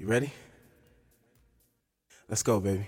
You ready? Let's go, baby.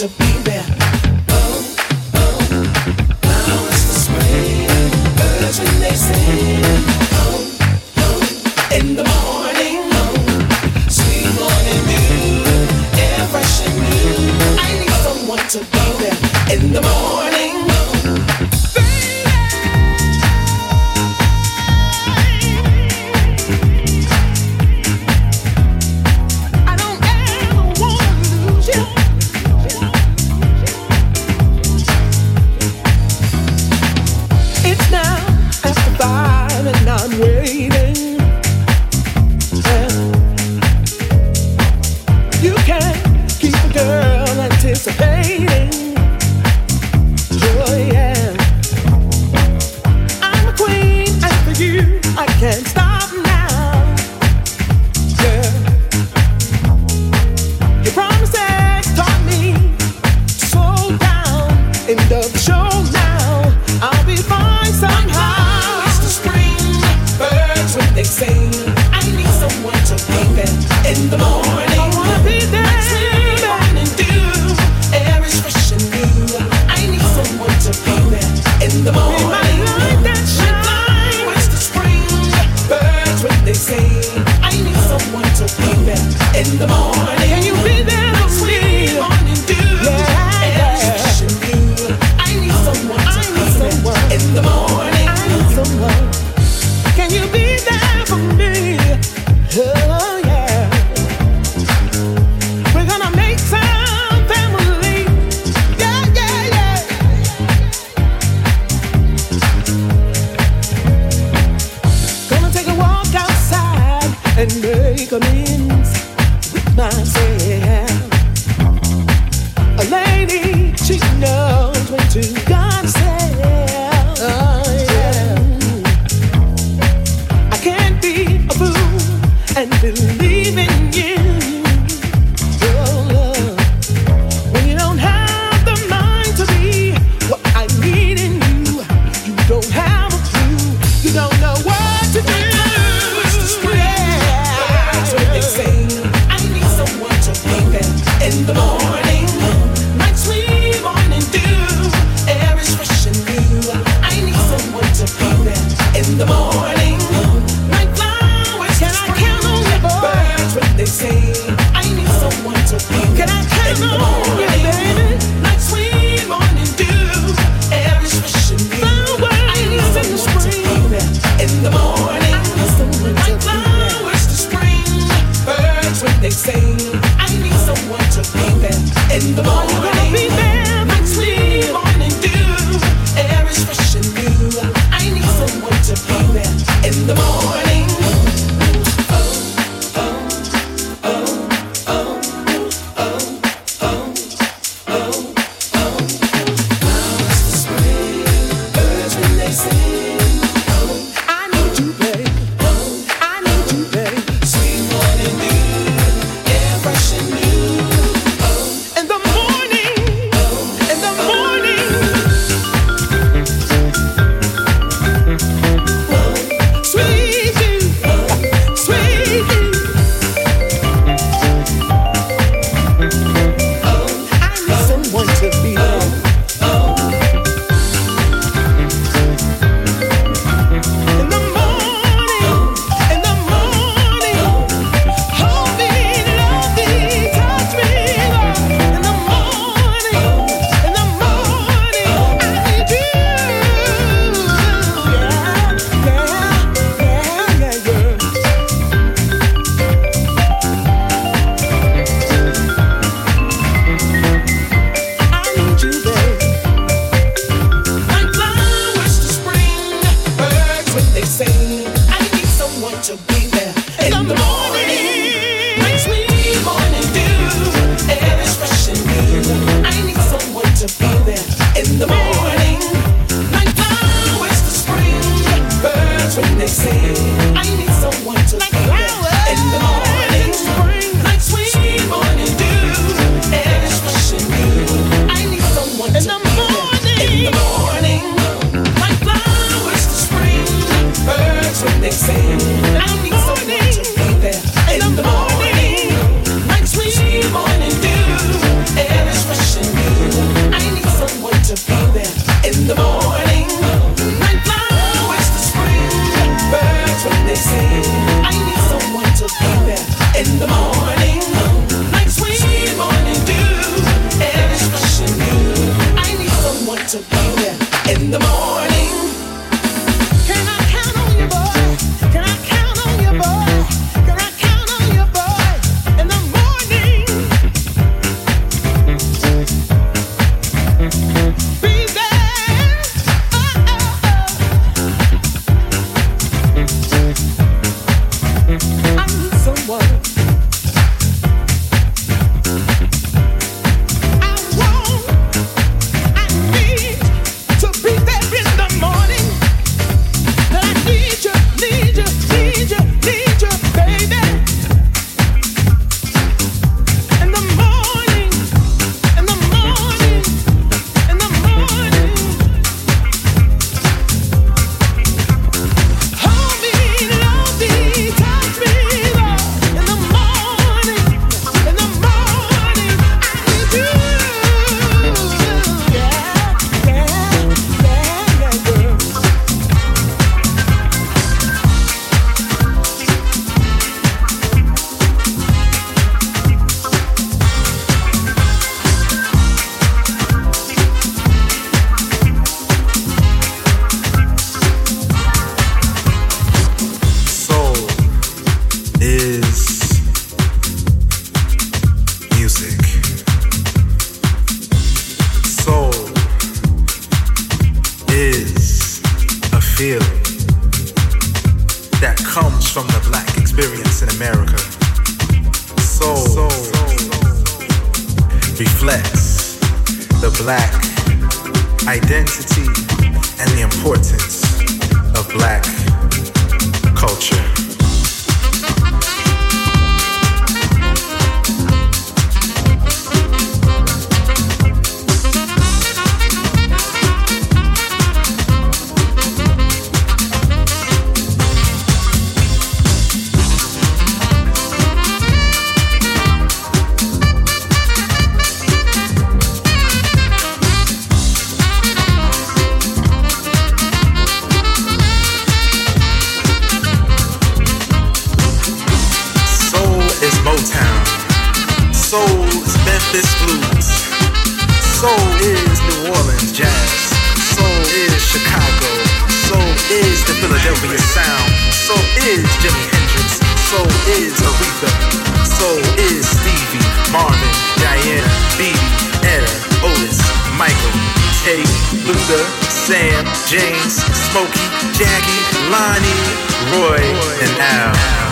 When James, Smokey, Jackie, Lonnie, Roy, and Al.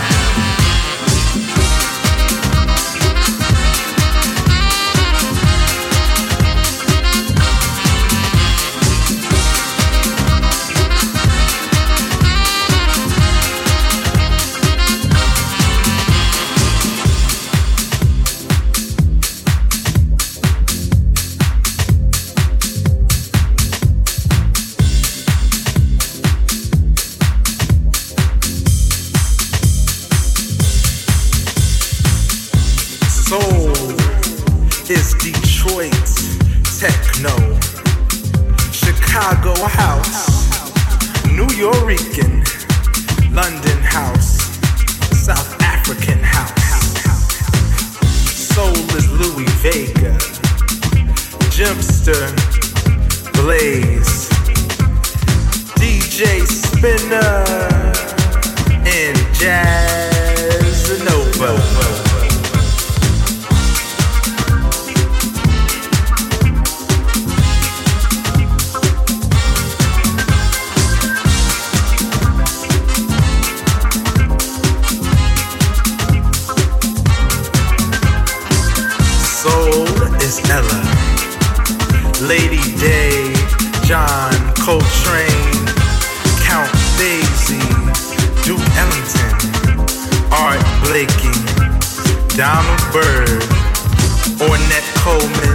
I'm a bird. On cold